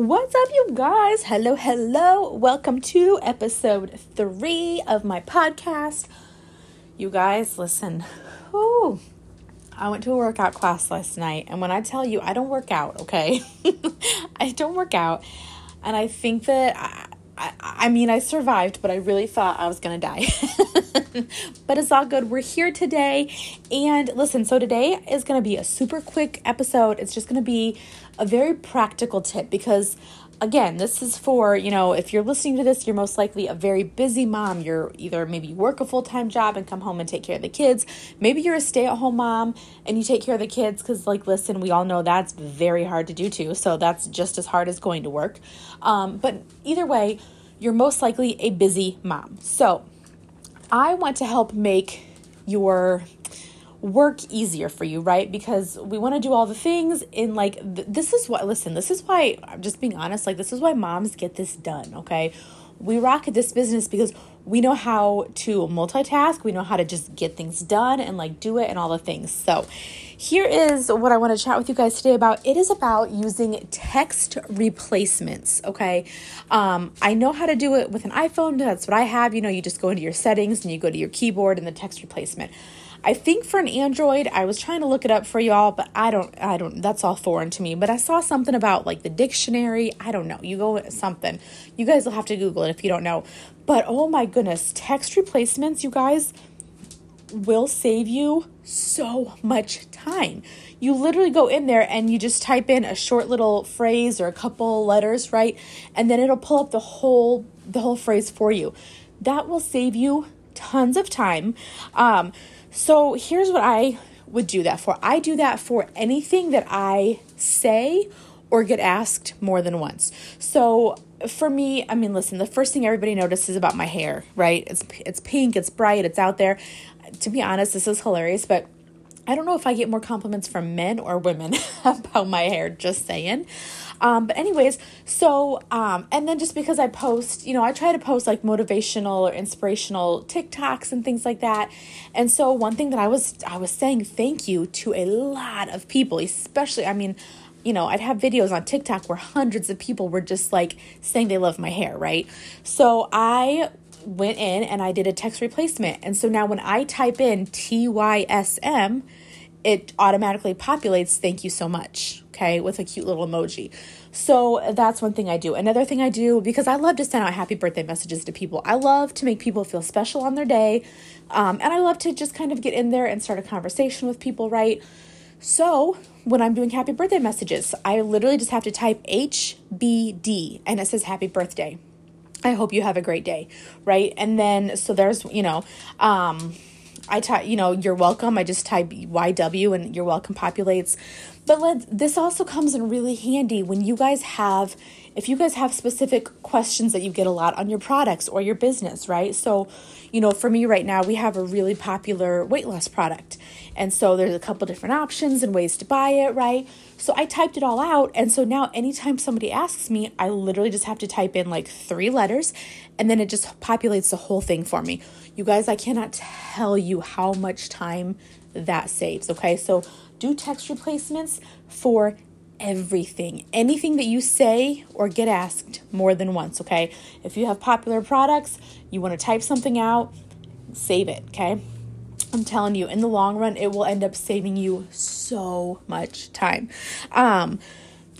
What's up, you guys? Hello, hello. Welcome to episode three of my podcast. You guys, listen. Ooh, I went to a workout class last night, and when I tell you I don't work out, okay? I don't work out, and I think that I, I, mean, I survived, but I really thought I was gonna die. but it's all good. We're here today, and listen. So today is gonna be a super quick episode. It's just gonna be a very practical tip because again, this is for, you know, if you're listening to this, you're most likely a very busy mom. You're either maybe you work a full time job and come home and take care of the kids. Maybe you're a stay at home mom and you take care of the kids because, like, listen, we all know that's very hard to do too. So that's just as hard as going to work. Um, but either way, you're most likely a busy mom. So I want to help make your work easier for you, right? Because we want to do all the things in like th- this is what listen, this is why I'm just being honest, like this is why moms get this done, okay? We rock at this business because we know how to multitask, we know how to just get things done and like do it and all the things. So, here is what I want to chat with you guys today about. It is about using text replacements. Okay. Um, I know how to do it with an iPhone. That's what I have. You know, you just go into your settings and you go to your keyboard and the text replacement. I think for an Android, I was trying to look it up for y'all, but I don't, I don't, that's all foreign to me. But I saw something about like the dictionary. I don't know. You go something. You guys will have to Google it if you don't know. But oh my goodness, text replacements, you guys will save you so much time. You literally go in there and you just type in a short little phrase or a couple letters, right? And then it'll pull up the whole the whole phrase for you. That will save you tons of time. Um, so here's what I would do that for. I do that for anything that I say or get asked more than once. So for me, I mean, listen, the first thing everybody notices about my hair, right? It's it's pink, it's bright, it's out there. To be honest, this is hilarious, but I don't know if I get more compliments from men or women about my hair, just saying. Um, but anyways, so um, and then just because I post, you know, I try to post like motivational or inspirational TikToks and things like that. And so one thing that I was I was saying thank you to a lot of people, especially I mean, you know, I'd have videos on TikTok where hundreds of people were just like saying they love my hair, right? So I went in and I did a text replacement. And so now when I type in TYSM, it automatically populates thank you so much, okay, with a cute little emoji. So that's one thing I do. Another thing I do, because I love to send out happy birthday messages to people, I love to make people feel special on their day. Um, and I love to just kind of get in there and start a conversation with people, right? So when I'm doing happy birthday messages, I literally just have to type HBD and it says happy birthday. I hope you have a great day, right? And then so there's, you know, um I type, you know, you're welcome. I just type YW and you're welcome populates. But let this also comes in really handy when you guys have if you guys have specific questions that you get a lot on your products or your business, right? So, you know, for me right now, we have a really popular weight loss product. And so there's a couple different options and ways to buy it, right? So I typed it all out. And so now anytime somebody asks me, I literally just have to type in like three letters and then it just populates the whole thing for me. You guys, I cannot tell you how much time that saves, okay? So do text replacements for everything. Anything that you say or get asked more than once, okay? If you have popular products, you want to type something out, save it, okay? I'm telling you, in the long run, it will end up saving you so much time. Um,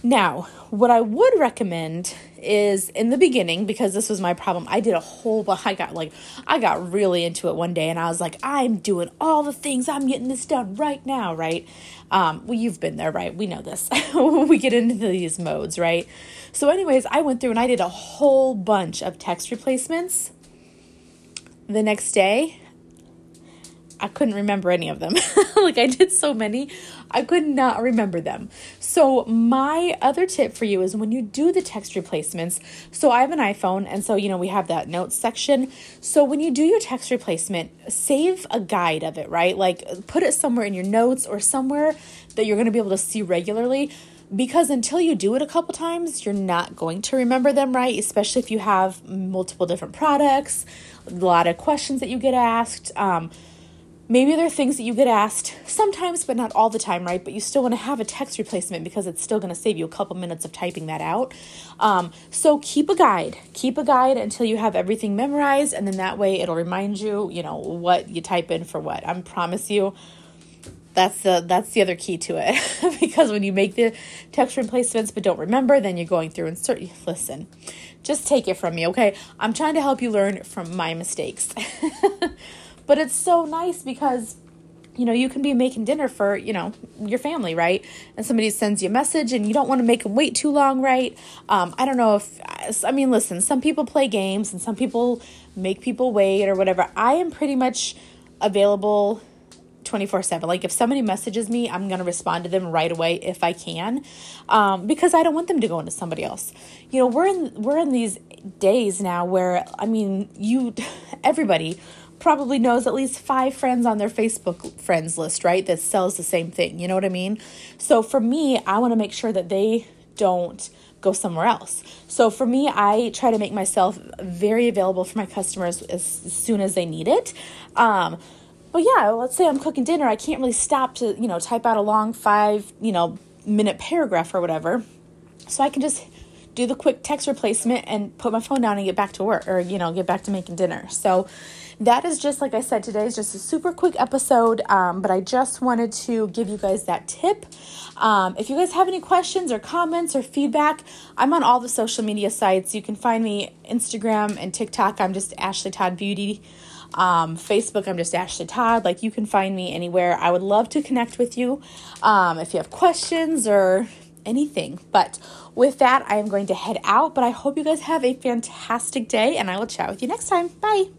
now, what I would recommend is in the beginning because this was my problem. I did a whole but I got like I got really into it one day and I was like, I'm doing all the things. I'm getting this done right now, right? Um, well, you've been there, right? We know this. we get into these modes, right? So, anyways, I went through and I did a whole bunch of text replacements. The next day, I couldn't remember any of them. like I did so many, I could not remember them. So my other tip for you is when you do the text replacements, so I have an iPhone and so you know we have that notes section. So when you do your text replacement, save a guide of it, right? Like put it somewhere in your notes or somewhere that you're going to be able to see regularly because until you do it a couple times, you're not going to remember them right, especially if you have multiple different products, a lot of questions that you get asked. Um, maybe there are things that you get asked sometimes, but not all the time, right? But you still want to have a text replacement because it's still going to save you a couple minutes of typing that out. Um, so keep a guide. Keep a guide until you have everything memorized, and then that way it'll remind you, you know, what you type in for what. I promise you. That's the that's the other key to it because when you make the text replacements but don't remember, then you're going through and search. Listen, just take it from me, okay? I'm trying to help you learn from my mistakes. But it's so nice because you know, you can be making dinner for, you know, your family, right? And somebody sends you a message and you don't want to make them wait too long, right? Um, I don't know if, I mean, listen, some people play games and some people make people wait or whatever. I am pretty much available 24 7. Like if somebody messages me, I'm going to respond to them right away if I can um, because I don't want them to go into somebody else. You know, we're in, we're in these days now where, I mean, you, everybody, probably knows at least five friends on their Facebook friends list, right? That sells the same thing. You know what I mean? So for me, I want to make sure that they don't go somewhere else. So for me, I try to make myself very available for my customers as, as soon as they need it. Um, but yeah, let's say I'm cooking dinner, I can't really stop to, you know, type out a long five, you know, minute paragraph or whatever. So I can just do the quick text replacement and put my phone down and get back to work or, you know, get back to making dinner. So that is just like I said, today is just a super quick episode, um, but I just wanted to give you guys that tip. Um, if you guys have any questions or comments or feedback, I'm on all the social media sites. You can find me Instagram and TikTok. I'm just Ashley Todd Beauty. Um, Facebook, I'm just Ashley Todd. Like you can find me anywhere. I would love to connect with you um, if you have questions or anything. But with that, I am going to head out. But I hope you guys have a fantastic day, and I will chat with you next time. Bye.